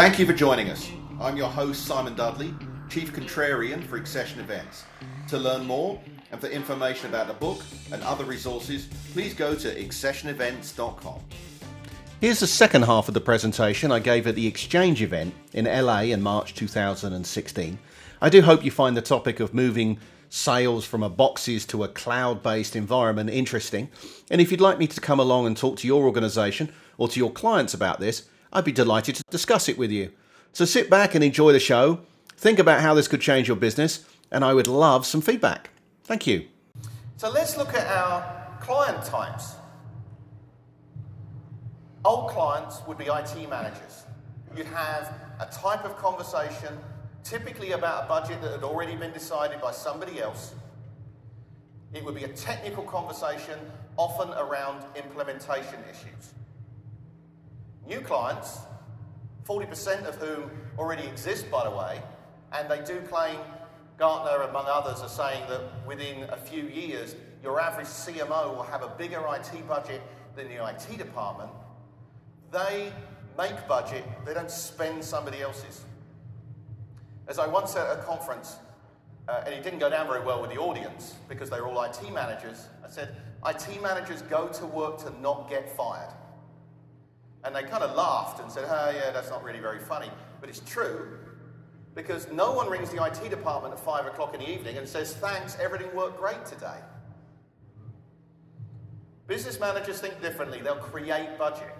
Thank you for joining us. I'm your host, Simon Dudley, Chief Contrarian for Accession Events. To learn more and for information about the book and other resources, please go to accessionevents.com. Here's the second half of the presentation I gave at the XChange event in LA in March 2016. I do hope you find the topic of moving sales from a boxes to a cloud based environment interesting. And if you'd like me to come along and talk to your organization or to your clients about this, I'd be delighted to discuss it with you. So sit back and enjoy the show, think about how this could change your business, and I would love some feedback. Thank you. So let's look at our client types. Old clients would be IT managers. You'd have a type of conversation, typically about a budget that had already been decided by somebody else. It would be a technical conversation, often around implementation issues. New clients, 40% of whom already exist, by the way, and they do claim, Gartner among others are saying that within a few years, your average CMO will have a bigger IT budget than the IT department. They make budget, they don't spend somebody else's. As I once said at a conference, uh, and it didn't go down very well with the audience because they were all IT managers, I said, IT managers go to work to not get fired. And they kind of laughed and said, oh, yeah, that's not really very funny. But it's true because no one rings the IT department at 5 o'clock in the evening and says, thanks, everything worked great today. Business managers think differently, they'll create budget.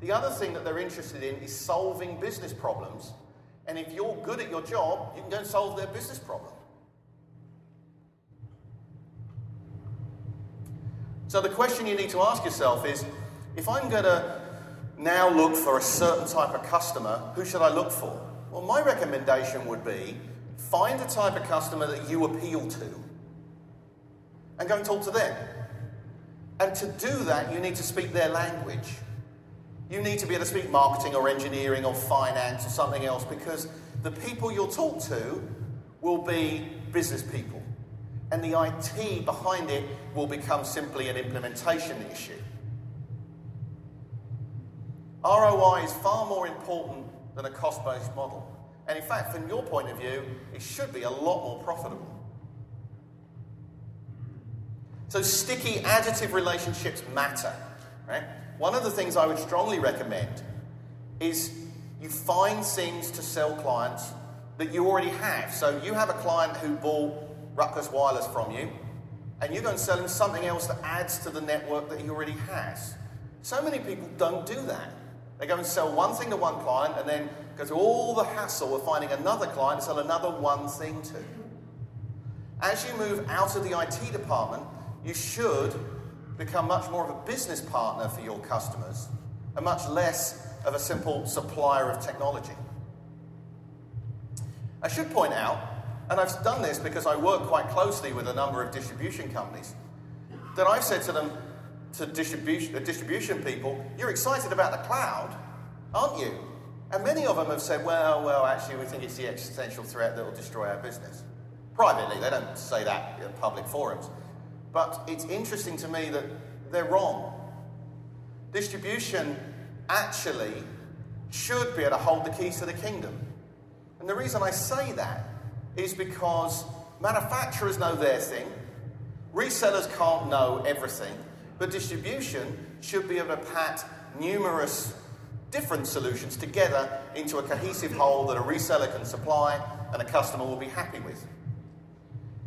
The other thing that they're interested in is solving business problems. And if you're good at your job, you can go and solve their business problem. So the question you need to ask yourself is if I'm going to now look for a certain type of customer, who should I look for? Well, my recommendation would be find a type of customer that you appeal to and go and talk to them. And to do that, you need to speak their language. You need to be able to speak marketing or engineering or finance or something else because the people you'll talk to will be business people. And the IT behind it will become simply an implementation issue. ROI is far more important than a cost based model. And in fact, from your point of view, it should be a lot more profitable. So, sticky additive relationships matter. Right? One of the things I would strongly recommend is you find things to sell clients that you already have. So, you have a client who bought Ruckus Wireless from you, and you go and sell him something else that adds to the network that he already has. So many people don't do that. They go and sell one thing to one client and then go through all the hassle of finding another client to sell another one thing to. As you move out of the IT department, you should become much more of a business partner for your customers and much less of a simple supplier of technology. I should point out, and I've done this because I work quite closely with a number of distribution companies, that I've said to them, to distribution, the distribution people, you're excited about the cloud, aren't you? And many of them have said, well, well, actually, we think it's the existential threat that will destroy our business. Privately, they don't say that in public forums. But it's interesting to me that they're wrong. Distribution actually should be able to hold the keys to the kingdom. And the reason I say that is because manufacturers know their thing, resellers can't know everything, but distribution should be able to pat numerous different solutions together into a cohesive whole that a reseller can supply and a customer will be happy with.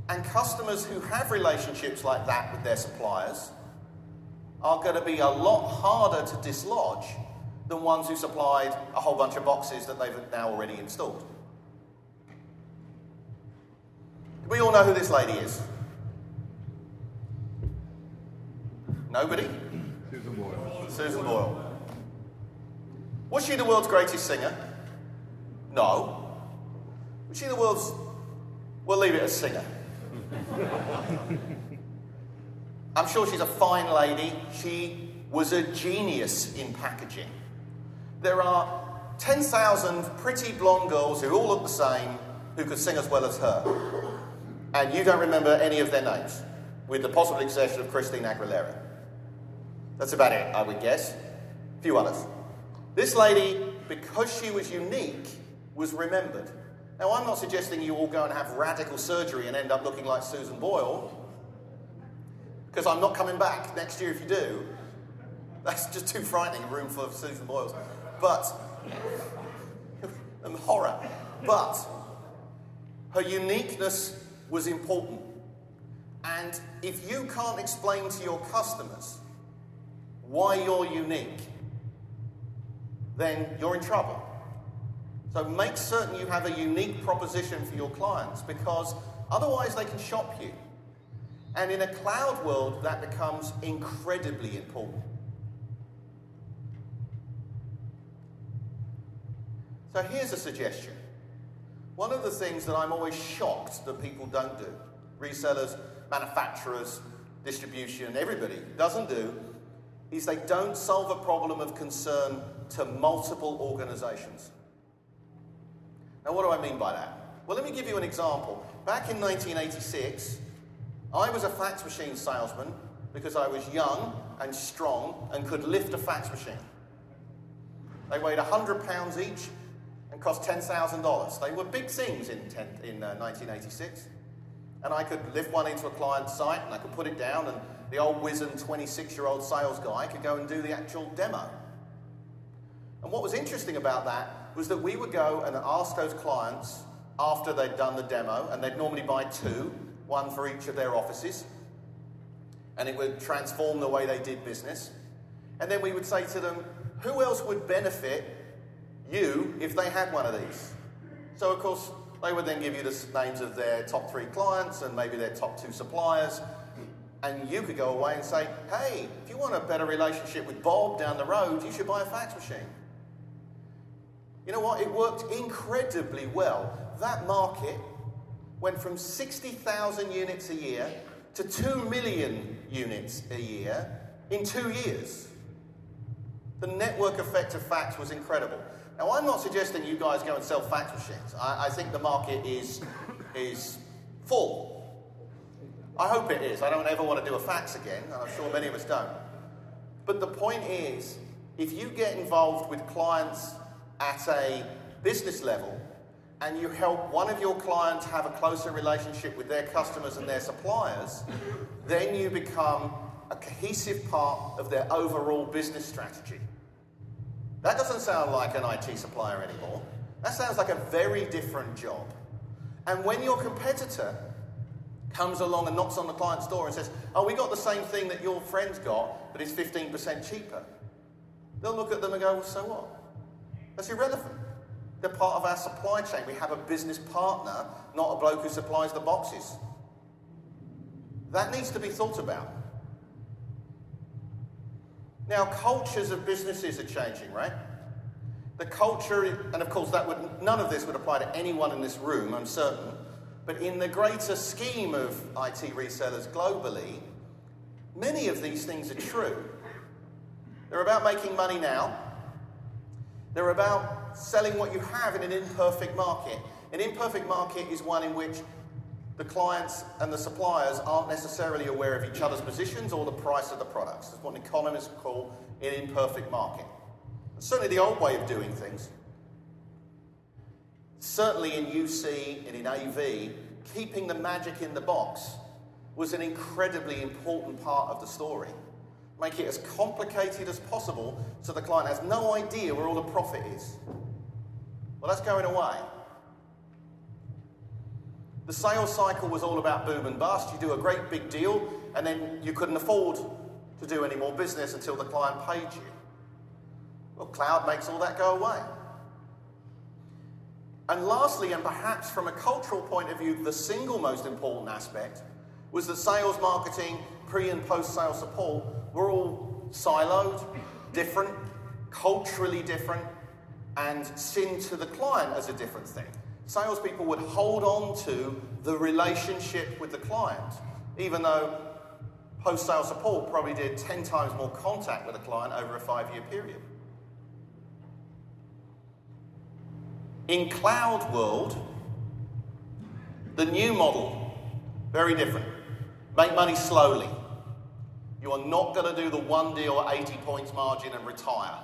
And customers who have relationships like that with their suppliers are going to be a lot harder to dislodge than ones who supplied a whole bunch of boxes that they've now already installed. We all know who this lady is. Nobody? Susan Boyle. Susan Boyle. Was she the world's greatest singer? No. Was she the world's. We'll leave it as singer. I'm sure she's a fine lady. She was a genius in packaging. There are 10,000 pretty blonde girls who all look the same who could sing as well as her. And you don't remember any of their names, with the possible exception of Christine Aguilera. That's about it, I would guess. A few others. This lady because she was unique, was remembered. Now, I'm not suggesting you all go and have radical surgery and end up looking like Susan Boyle, because I'm not coming back next year if you do. That's just too frightening, a room full of Susan Boyles. But, and horror. But, her uniqueness was important. And if you can't explain to your customers why you're unique, then you're in trouble. So make certain you have a unique proposition for your clients because otherwise they can shop you. And in a cloud world, that becomes incredibly important. So here's a suggestion. One of the things that I'm always shocked that people don't do, resellers, manufacturers, distribution, everybody doesn't do, is they don't solve a problem of concern to multiple organizations. Now, what do I mean by that? Well, let me give you an example. Back in 1986, I was a fax machine salesman because I was young and strong and could lift a fax machine. They weighed 100 pounds each and cost $10,000. They were big things in, 10, in uh, 1986. And I could lift one into a client's site and I could put it down, and the old wizened 26 year old sales guy could go and do the actual demo. And what was interesting about that was that we would go and ask those clients after they'd done the demo, and they'd normally buy two one for each of their offices, and it would transform the way they did business. And then we would say to them, who else would benefit you if they had one of these? So, of course, they would then give you the names of their top three clients and maybe their top two suppliers. And you could go away and say, hey, if you want a better relationship with Bob down the road, you should buy a fax machine. You know what? It worked incredibly well. That market went from 60,000 units a year to 2 million units a year in two years. The network effect of fax was incredible. Now, I'm not suggesting you guys go and sell fax machines. I, I think the market is, is full. I hope it is. I don't ever want to do a fax again, and I'm sure many of us don't. But the point is, if you get involved with clients at a business level, and you help one of your clients have a closer relationship with their customers and their suppliers, then you become a cohesive part of their overall business strategy. That doesn't sound like an IT supplier anymore. That sounds like a very different job. And when your competitor comes along and knocks on the client's door and says, Oh, we got the same thing that your friend's got, but it's 15% cheaper, they'll look at them and go, well, So what? That's irrelevant. They're part of our supply chain. We have a business partner, not a bloke who supplies the boxes. That needs to be thought about. Now, cultures of businesses are changing, right? The culture, and of course, that would none of this would apply to anyone in this room, I'm certain. But in the greater scheme of IT resellers globally, many of these things are true. They're about making money now. They're about selling what you have in an imperfect market. An imperfect market is one in which the clients and the suppliers aren't necessarily aware of each other's positions or the price of the products. It's what economists call an imperfect market. It's certainly the old way of doing things. Certainly in UC and in AV, keeping the magic in the box was an incredibly important part of the story. Make it as complicated as possible so the client has no idea where all the profit is. Well, that's going away. The sales cycle was all about boom and bust. You do a great big deal, and then you couldn't afford to do any more business until the client paid you. Well, cloud makes all that go away. And lastly, and perhaps from a cultural point of view, the single most important aspect was that sales, marketing, pre and post sale support were all siloed, different, culturally different, and sin to the client as a different thing. Salespeople would hold on to the relationship with the client, even though post sale support probably did 10 times more contact with a client over a five year period. In cloud world, the new model, very different. Make money slowly. You are not going to do the one deal at 80 points margin and retire.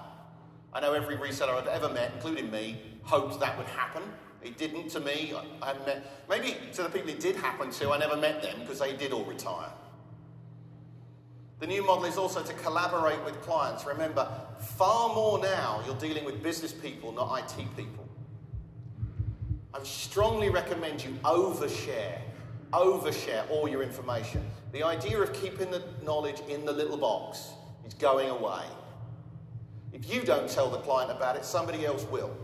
I know every reseller I've ever met, including me, hoped that would happen. It didn't to me. I hadn't met, maybe to the people it did happen to, I never met them because they did all retire. The new model is also to collaborate with clients. Remember, far more now you're dealing with business people, not IT people. I strongly recommend you overshare, overshare all your information. The idea of keeping the knowledge in the little box is going away. If you don't tell the client about it, somebody else will.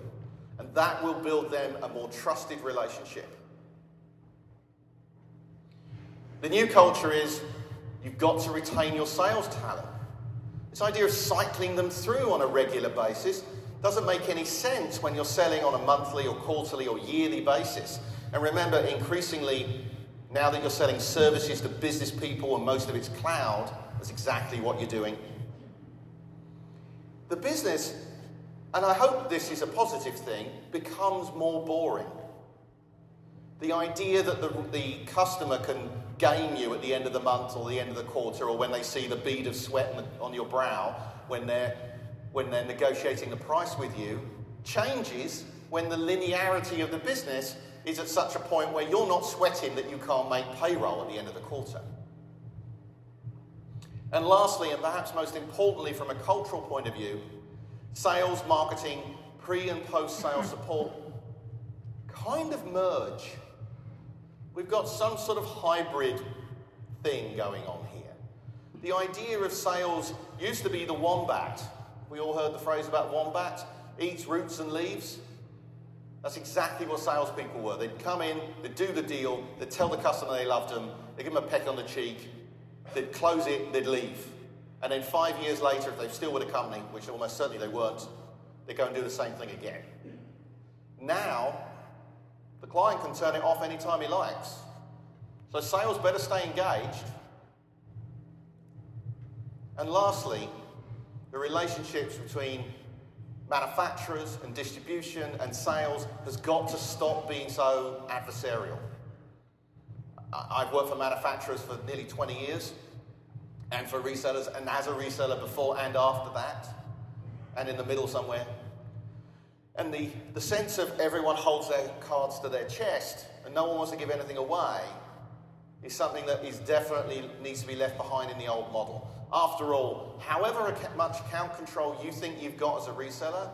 And that will build them a more trusted relationship. The new culture is you've got to retain your sales talent. This idea of cycling them through on a regular basis doesn't make any sense when you're selling on a monthly or quarterly or yearly basis. And remember, increasingly, now that you're selling services to business people and most of it's cloud, that's exactly what you're doing. The business, and I hope this is a positive thing, becomes more boring. The idea that the, the customer can game you at the end of the month or the end of the quarter or when they see the bead of sweat on, your brow when they're, when they're negotiating the price with you changes when the linearity of the business is at such a point where you're not sweating that you can't make payroll at the end of the quarter. And lastly, and perhaps most importantly from a cultural point of view, sales, marketing, pre and post sales support kind of merge. We've got some sort of hybrid thing going on here. The idea of sales used to be the wombat. We all heard the phrase about wombat eats roots and leaves. That's exactly what salespeople were. They'd come in, they'd do the deal, they'd tell the customer they loved them, they'd give them a peck on the cheek, they'd close it, they'd leave. And then five years later, if they're still with the company, which almost certainly they weren't, they'd go and do the same thing again. Now, the client can turn it off anytime he likes. So sales better stay engaged. And lastly, the relationships between manufacturers and distribution and sales has got to stop being so adversarial. I've worked for manufacturers for nearly 20 years and for resellers, and as a reseller before and after that, and in the middle somewhere. And the, the sense of everyone holds their cards to their chest and no one wants to give anything away is something that is definitely needs to be left behind in the old model. After all, however much account control you think you've got as a reseller,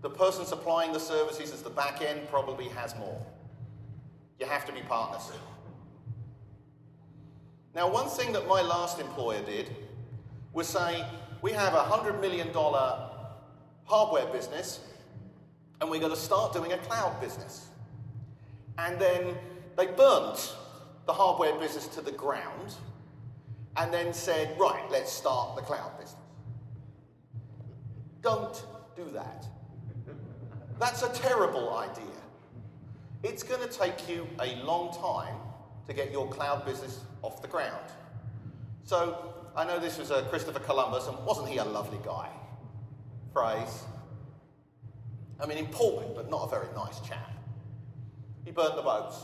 the person supplying the services as the back end probably has more. You have to be partners. Now, one thing that my last employer did was say, we have a $100 million hardware business and we're going to start doing a cloud business. And then they burnt the hardware business to the ground and then said, right, let's start the cloud business. Don't do that. That's a terrible idea. It's going to take you a long time to get your cloud business off the ground. So I know this was a Christopher Columbus, and wasn't he a lovely guy? Phrase. I mean, important, but not a very nice chap. He burnt the boats.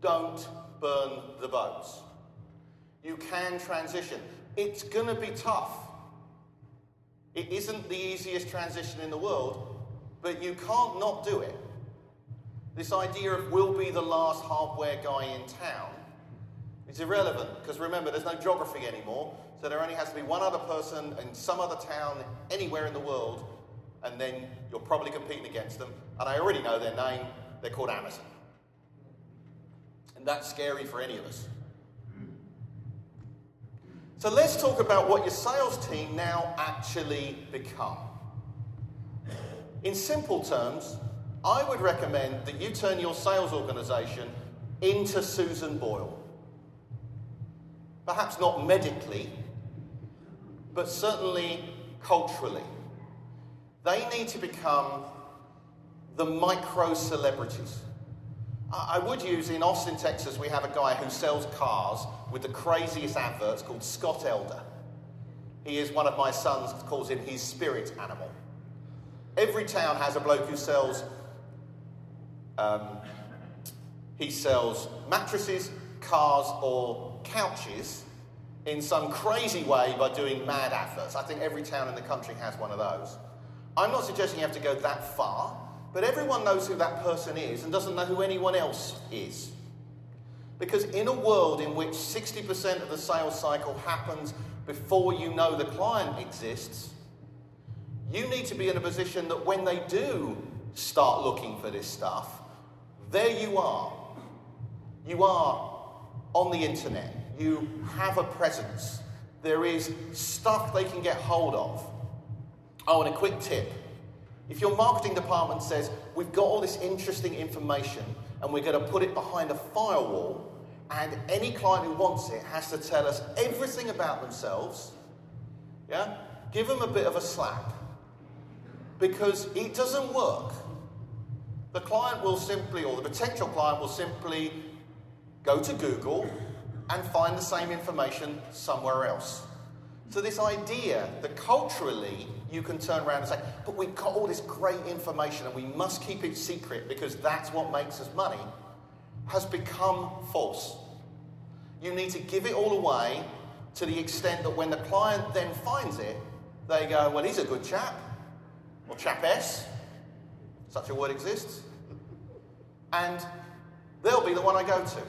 Don't burn the boats. You can transition. It's going to be tough. It isn't the easiest transition in the world, but you can't not do it. This idea of we'll be the last hardware guy in town is irrelevant because remember, there's no geography anymore, so there only has to be one other person in some other town anywhere in the world, and then you're probably competing against them. And I already know their name, they're called Amazon. And that's scary for any of us. So let's talk about what your sales team now actually become. In simple terms, I would recommend that you turn your sales organization into Susan Boyle. Perhaps not medically, but certainly culturally. They need to become the micro celebrities. I would use in Austin, Texas, we have a guy who sells cars with the craziest adverts called Scott Elder. He is one of my sons, calls him his spirit animal. Every town has a bloke who sells um, he sells mattresses, cars, or couches in some crazy way by doing mad adverts. I think every town in the country has one of those. I'm not suggesting you have to go that far, but everyone knows who that person is and doesn't know who anyone else is. Because in a world in which 60% of the sales cycle happens before you know the client exists, you need to be in a position that when they do start looking for this stuff, there you are. You are on the internet. You have a presence. There is stuff they can get hold of. Oh, and a quick tip. If your marketing department says, We've got all this interesting information and we're going to put it behind a firewall, and any client who wants it has to tell us everything about themselves, yeah, give them a bit of a slap because it doesn't work. The client will simply, or the potential client will simply go to Google and find the same information somewhere else. So, this idea that culturally you can turn around and say, but we've got all this great information and we must keep it secret because that's what makes us money, has become false. You need to give it all away to the extent that when the client then finds it, they go, well, he's a good chap, or chap S, such a word exists, and they'll be the one I go to.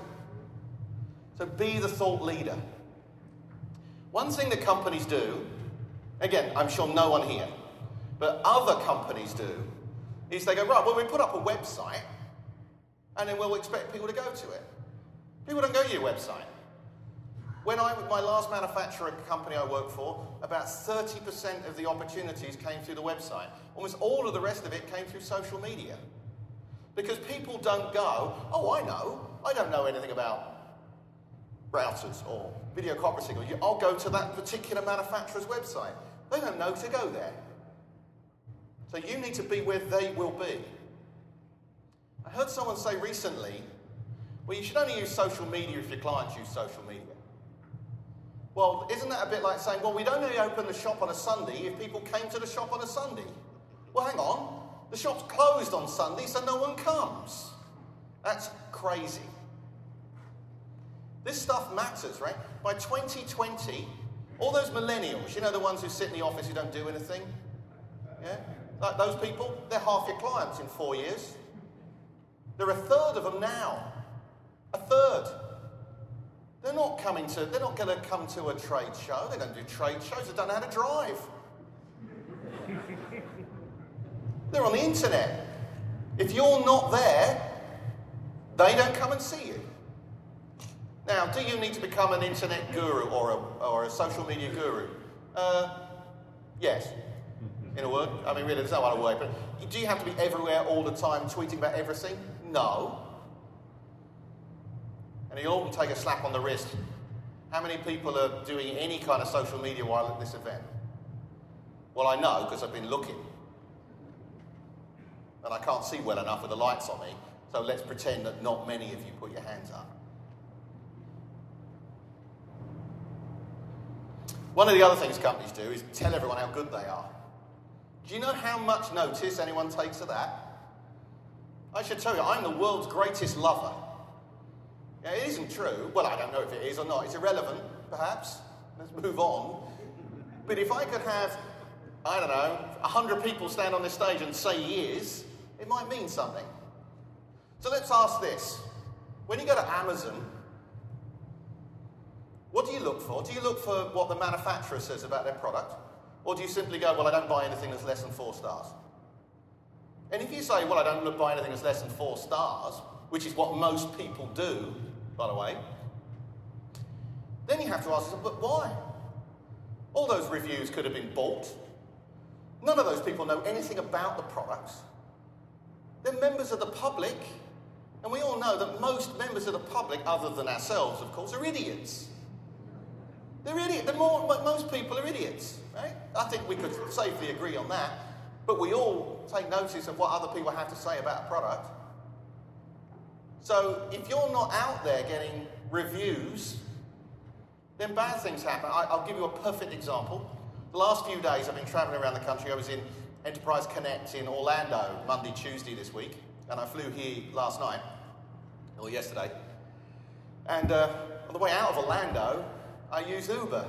So be the thought leader. One thing that companies do, again, I'm sure no one here, but other companies do, is they go, right, well, we put up a website and then we'll expect people to go to it. People don't go to your website. When I, was my last manufacturer company I worked for, about 30% of the opportunities came through the website. Almost all of the rest of it came through social media. Because people don't go, oh, I know, I don't know anything about routers or video conferencing, I'll go to that particular manufacturer's website. They don't know to go there. So you need to be where they will be. I heard someone say recently, well, you should only use social media if your clients use social media. Well, isn't that a bit like saying, well, we'd only open the shop on a Sunday if people came to the shop on a Sunday? Well, hang on. The shop's closed on Sunday, so no one comes. That's crazy. This stuff matters, right? By 2020, all those millennials, you know, the ones who sit in the office who don't do anything, yeah? Like those people, they're half your clients in four years. There are a third of them now. A third. They're not coming to, they're not going to come to a trade show. They don't do trade shows. They don't know how to drive. they're on the internet. If you're not there, they don't come and see you. Now, do you need to become an internet guru or a, or a social media guru? Uh, yes. In a word, I mean, really, there's no other way. But do you have to be everywhere all the time, tweeting about everything? No. And you all take a slap on the wrist. How many people are doing any kind of social media while at this event? Well, I know because I've been looking. And I can't see well enough with the lights on me, so let's pretend that not many of you put your hands up. One of the other things companies do is tell everyone how good they are. Do you know how much notice anyone takes of that? I should tell you, I'm the world's greatest lover. Yeah, it isn't true. Well, I don't know if it is or not. It's irrelevant, perhaps. Let's move on. But if I could have, I don't know, 100 people stand on this stage and say is, it might mean something. So let's ask this. When you go to Amazon what do you look for? Do you look for what the manufacturer says about their product? Or do you simply go, well, I don't buy anything that's less than four stars? And if you say, well, I don't buy anything that's less than four stars, which is what most people do, by the way, then you have to ask, but why? All those reviews could have been bought. None of those people know anything about the products. They're members of the public, and we all know that most members of the public, other than ourselves, of course, are idiots. They're idiots. The more, most people are idiots, right? I think we could safely agree on that. But we all take notice of what other people have to say about a product. So if you're not out there getting reviews, then bad things happen. I, will give you a perfect example. The last few days I've been traveling around the country. I was in Enterprise Connect in Orlando Monday, Tuesday this week, and I flew here last night, or yesterday. And uh, on the way out of Orlando, I used Uber.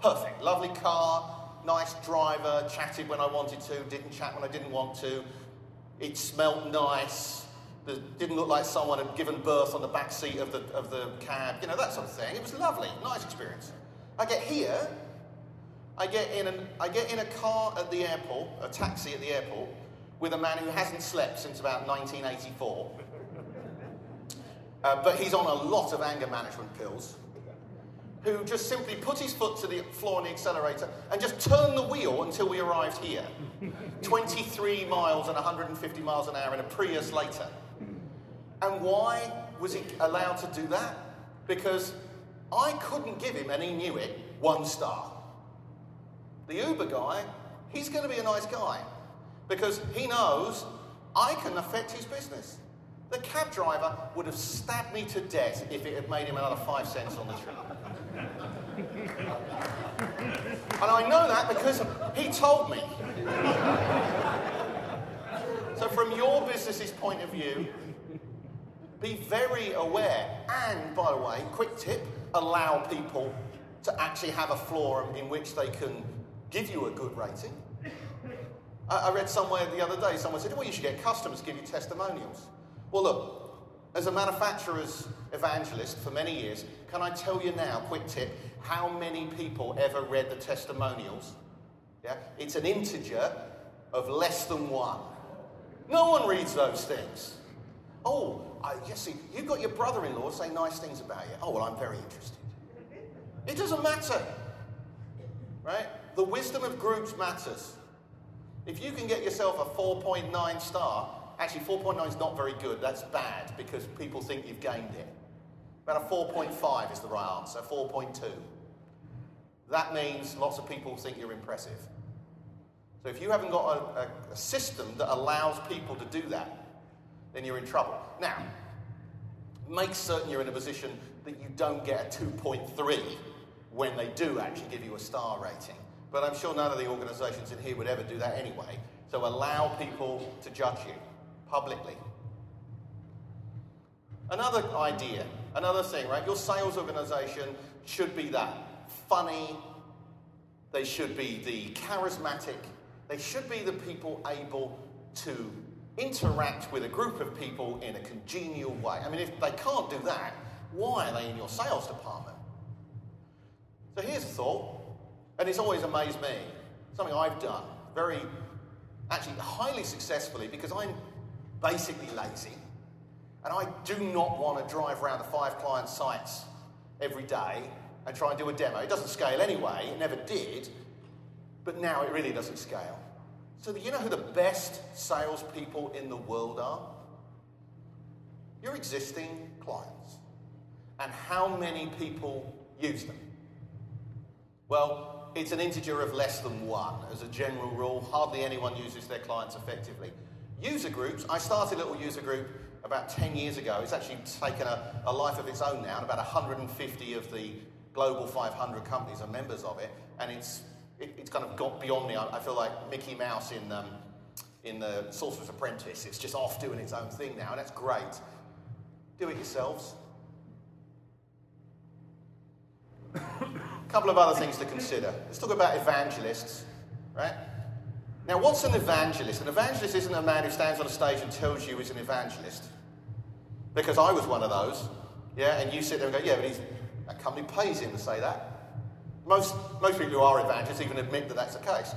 Perfect, lovely car, nice driver, chatted when I wanted to, didn't chat when I didn't want to. It smelt nice. It didn't look like someone had given birth on the back seat of the, of the cab, you know, that sort of thing. It was lovely, nice experience. I get here, I get in, an, I get in a car at the airport, a taxi at the airport, with a man who hasn't slept since about 1984. Uh, but he's on a lot of anger management pills who just simply put his foot to the floor on the accelerator and just turned the wheel until we arrived here. 23 miles and 150 miles an hour in a Prius later. And why was he allowed to do that? Because I couldn't give him, and he knew it, one star. The Uber guy, he's going to be a nice guy because he knows I can affect his business. The cab driver would have stabbed me to death if it had made him another five cents on the trip. and I know that because he told me. so, from your business's point of view, be very aware. And, by the way, quick tip allow people to actually have a forum in which they can give you a good rating. I read somewhere the other day, someone said, well, you should get customers to give you testimonials. Well, look, as a manufacturer's evangelist for many years, can I tell you now, quick tip, how many people ever read the testimonials? Yeah? It's an integer of less than one. No one reads those things. Oh, I, you see, you've got your brother in law say nice things about you. Oh, well, I'm very interested. It doesn't matter. Right? The wisdom of groups matters. If you can get yourself a 4.9 star, Actually, 4.9 is not very good. That's bad because people think you've gained it. About a 4.5 is the right answer, 4.2. That means lots of people think you're impressive. So if you haven't got a, a, a system that allows people to do that, then you're in trouble. Now, make certain you're in a position that you don't get a 2.3 when they do actually give you a star rating. But I'm sure none of the organisations in here would ever do that anyway. So allow people to judge you publicly. Another idea, another thing, right? Your sales organization should be that funny, they should be the charismatic, they should be the people able to interact with a group of people in a congenial way. I mean, if they can't do that, why are they in your sales department? So here's a thought, and it's always amazed me, something I've done very, actually highly successfully because I'm basically lazy, and I do not want to drive around the five client sites every day and try and do a demo. It doesn't scale anyway, it never did, but now it really doesn't scale. So, you know who the best salespeople in the world are? Your existing clients. And how many people use them? Well, it's an integer of less than one as a general rule. Hardly anyone uses their clients effectively. User groups, I started a little user group about 10 years ago. It's actually taken a, a life of its own now, and about 150 of the global 500 companies are members of it, and it's, it, it's kind of got beyond me. I, I feel like Mickey Mouse in, um, in the Sorcerer's Apprentice. It's just off doing its own thing now, and that's great. Do it yourselves. A couple of other things to consider. Let's talk about evangelists, right? Now, what's an evangelist? An evangelist isn't a man who stands on a stage and tells you he's an evangelist. Because I was one of those. Yeah, and you sit there and go, yeah, but he's, that company pays him to say that. Most, most people who are evangelists even admit that that's the case.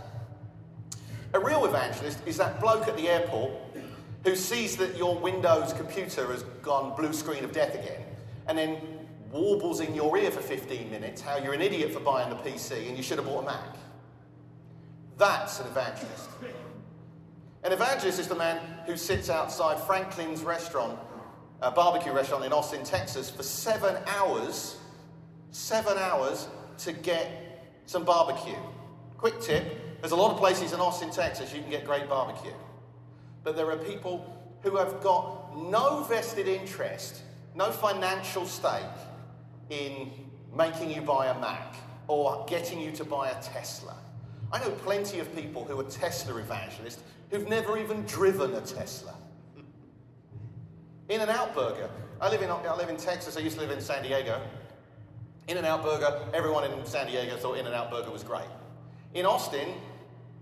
A real evangelist is that bloke at the airport who sees that your Windows computer has gone blue screen of death again and then warbles in your ear for 15 minutes how you're an idiot for buying the PC and you should have bought a Mac. That's an evangelist. An evangelist is the man who sits outside Franklin's restaurant, a barbecue restaurant in Austin, Texas, for seven hours, seven hours to get some barbecue. Quick tip there's a lot of places in Austin, Texas you can get great barbecue. But there are people who have got no vested interest, no financial stake in making you buy a Mac or getting you to buy a Tesla. I know plenty of people who are Tesla evangelists who've never even driven a Tesla. In and Out Burger. I live in, I live in Texas, I used to live in San Diego. In and Out Burger, everyone in San Diego thought In and Out Burger was great. In Austin,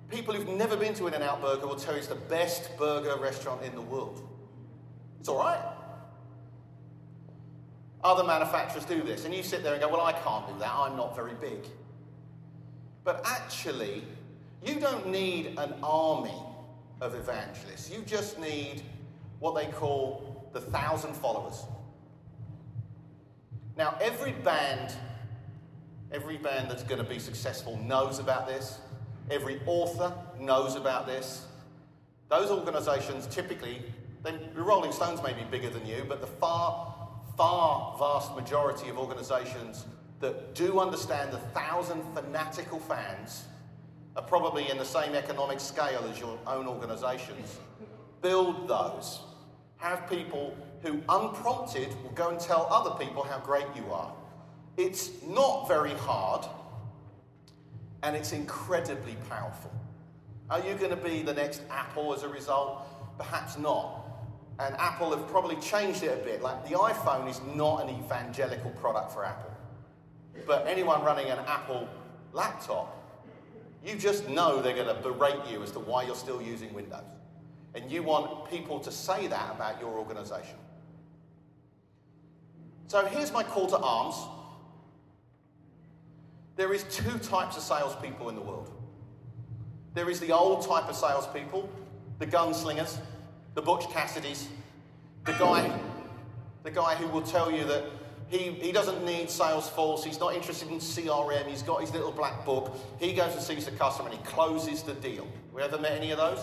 people who've never been to In N Out Burger will tell you it's the best burger restaurant in the world. It's all right. Other manufacturers do this, and you sit there and go, Well, I can't do that, I'm not very big. But actually, you don't need an army of evangelists. You just need what they call the thousand followers. Now, every band, every band that's going to be successful knows about this. Every author knows about this. Those organizations typically, the Rolling Stones may be bigger than you, but the far, far vast majority of organizations that do understand the thousand fanatical fans are probably in the same economic scale as your own organizations. Build those. Have people who, unprompted, will go and tell other people how great you are. It's not very hard, and it's incredibly powerful. Are you going to be the next Apple as a result? Perhaps not. And Apple have probably changed it a bit. Like the iPhone is not an evangelical product for Apple. But anyone running an Apple laptop, you just know they're going to berate you as to why you're still using Windows. And you want people to say that about your organization. So here's my call to arms. There is two types of salespeople in the world. There is the old type of salespeople, the gunslingers, the Butch Cassidys, the guy, the guy who will tell you that he, he doesn't need Salesforce, he's not interested in CRM, he's got his little black book. He goes and sees the customer and he closes the deal. We ever met any of those?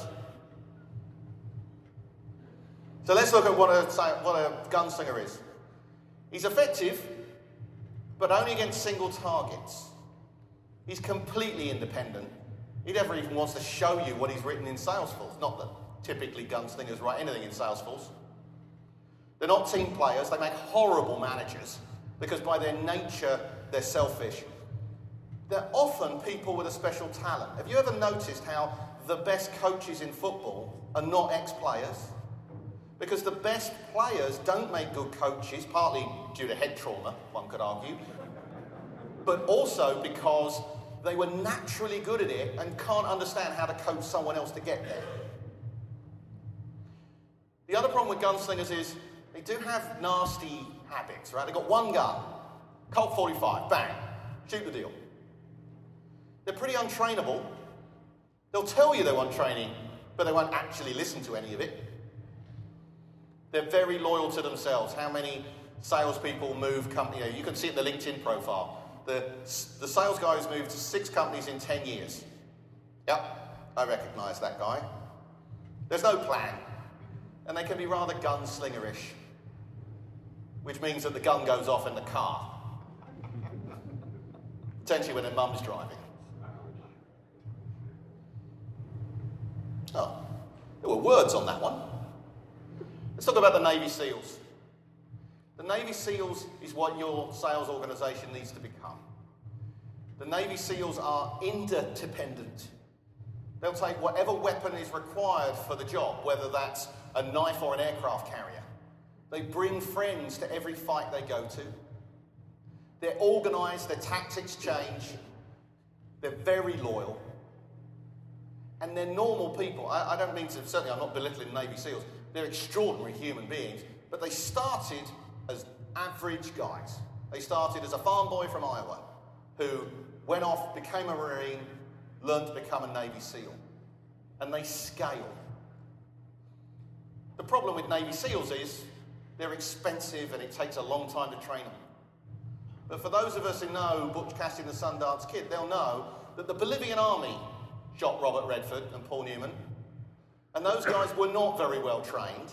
So let's look at what a, what a gunslinger is. He's effective, but only against single targets. He's completely independent. He never even wants to show you what he's written in Salesforce. Not that typically gunslingers write anything in Salesforce. They're not team players, they make horrible managers because by their nature they're selfish. They're often people with a special talent. Have you ever noticed how the best coaches in football are not ex players? Because the best players don't make good coaches, partly due to head trauma, one could argue, but also because they were naturally good at it and can't understand how to coach someone else to get there. The other problem with gunslingers is they do have nasty habits, right? They've got one gun, Colt 45, bang, shoot the deal. They're pretty untrainable. They'll tell you they want training, but they won't actually listen to any of it. They're very loyal to themselves. How many salespeople move company? You can see it in the LinkedIn profile. The, the sales guy has moved to six companies in 10 years. Yep, I recognize that guy. There's no plan. And they can be rather gunslingerish which means that the gun goes off in the car. Potentially when their mum's driving. Oh, there were words on that one. Let's talk about the Navy SEALs. The Navy SEALs is what your sales organization needs to become. The Navy SEALs are interdependent. They'll take whatever weapon is required for the job, whether that's a knife or an aircraft carrier. They bring friends to every fight they go to. They're organized, their tactics change. They're very loyal. And they're normal people. I, I don't mean to, certainly, I'm not belittling Navy SEALs. They're extraordinary human beings. But they started as average guys. They started as a farm boy from Iowa who went off, became a Marine, learned to become a Navy SEAL. And they scale. The problem with Navy SEALs is they're expensive and it takes a long time to train them. But for those of us who know Butch Cassidy and the Sundance Kid, they'll know that the Bolivian army shot Robert Redford and Paul Newman. And those guys were not very well trained.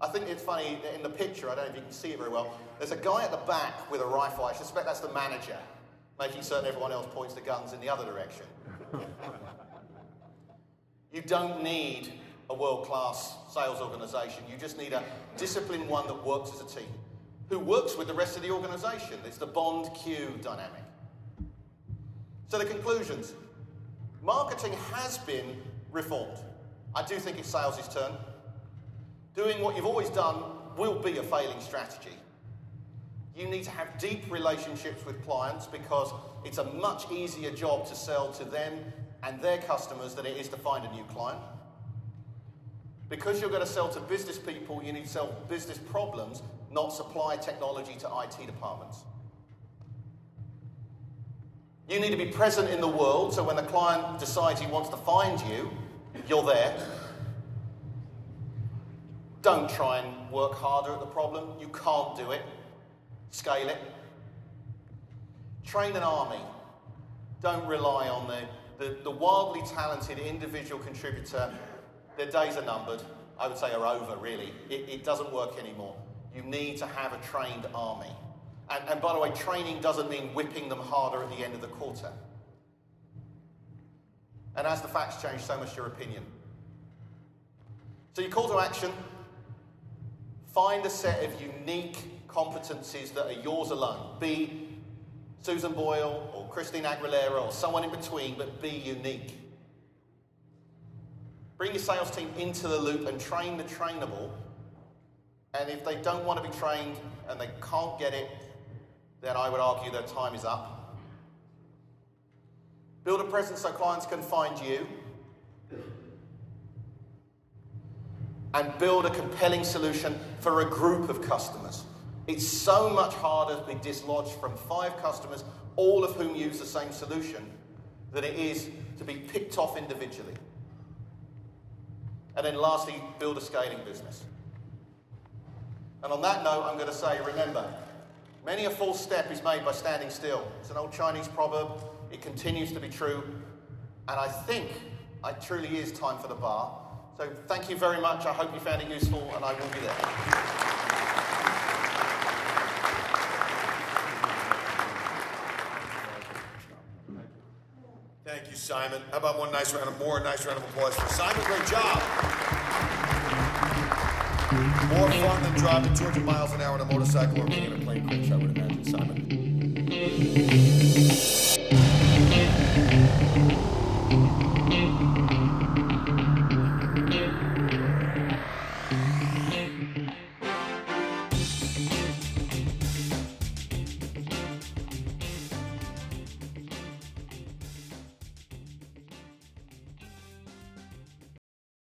I think it's funny in the picture, I don't know if you can see it very well, there's a guy at the back with a rifle. I suspect that's the manager, making certain everyone else points the guns in the other direction. you don't need a world class sales organization. You just need a disciplined one that works as a team, who works with the rest of the organization. It's the bond Q dynamic. So, the conclusions marketing has been reformed. I do think it's sales' turn. Doing what you've always done will be a failing strategy. You need to have deep relationships with clients because it's a much easier job to sell to them and their customers than it is to find a new client. Because you're going to sell to business people, you need to sell business problems, not supply technology to IT departments. You need to be present in the world so when the client decides he wants to find you, you're there. Don't try and work harder at the problem. You can't do it. Scale it. Train an army. Don't rely on the, the, the wildly talented individual contributor. Their days are numbered. I would say are over, really. It, it doesn't work anymore. You need to have a trained army. And, and by the way, training doesn't mean whipping them harder at the end of the quarter. And as the facts change, so much your opinion. So, your call to action find a set of unique competencies that are yours alone. Be Susan Boyle or Christine Aguilera or someone in between, but be unique. Bring your sales team into the loop and train the trainable. And if they don't want to be trained and they can't get it, then I would argue their time is up. Build a presence so clients can find you. And build a compelling solution for a group of customers. It's so much harder to be dislodged from five customers, all of whom use the same solution, than it is to be picked off individually. And then lastly, build a scaling business. And on that note, I'm going to say remember, Many a false step is made by standing still. It's an old Chinese proverb. It continues to be true. And I think it truly is time for the bar. So thank you very much. I hope you found it useful, and I will be there. Thank you, Simon. How about one nice round of more nice round of applause for Simon? Great job. More fun than driving 200 miles an hour on a motorcycle or being in a plane crash, I would imagine, Simon.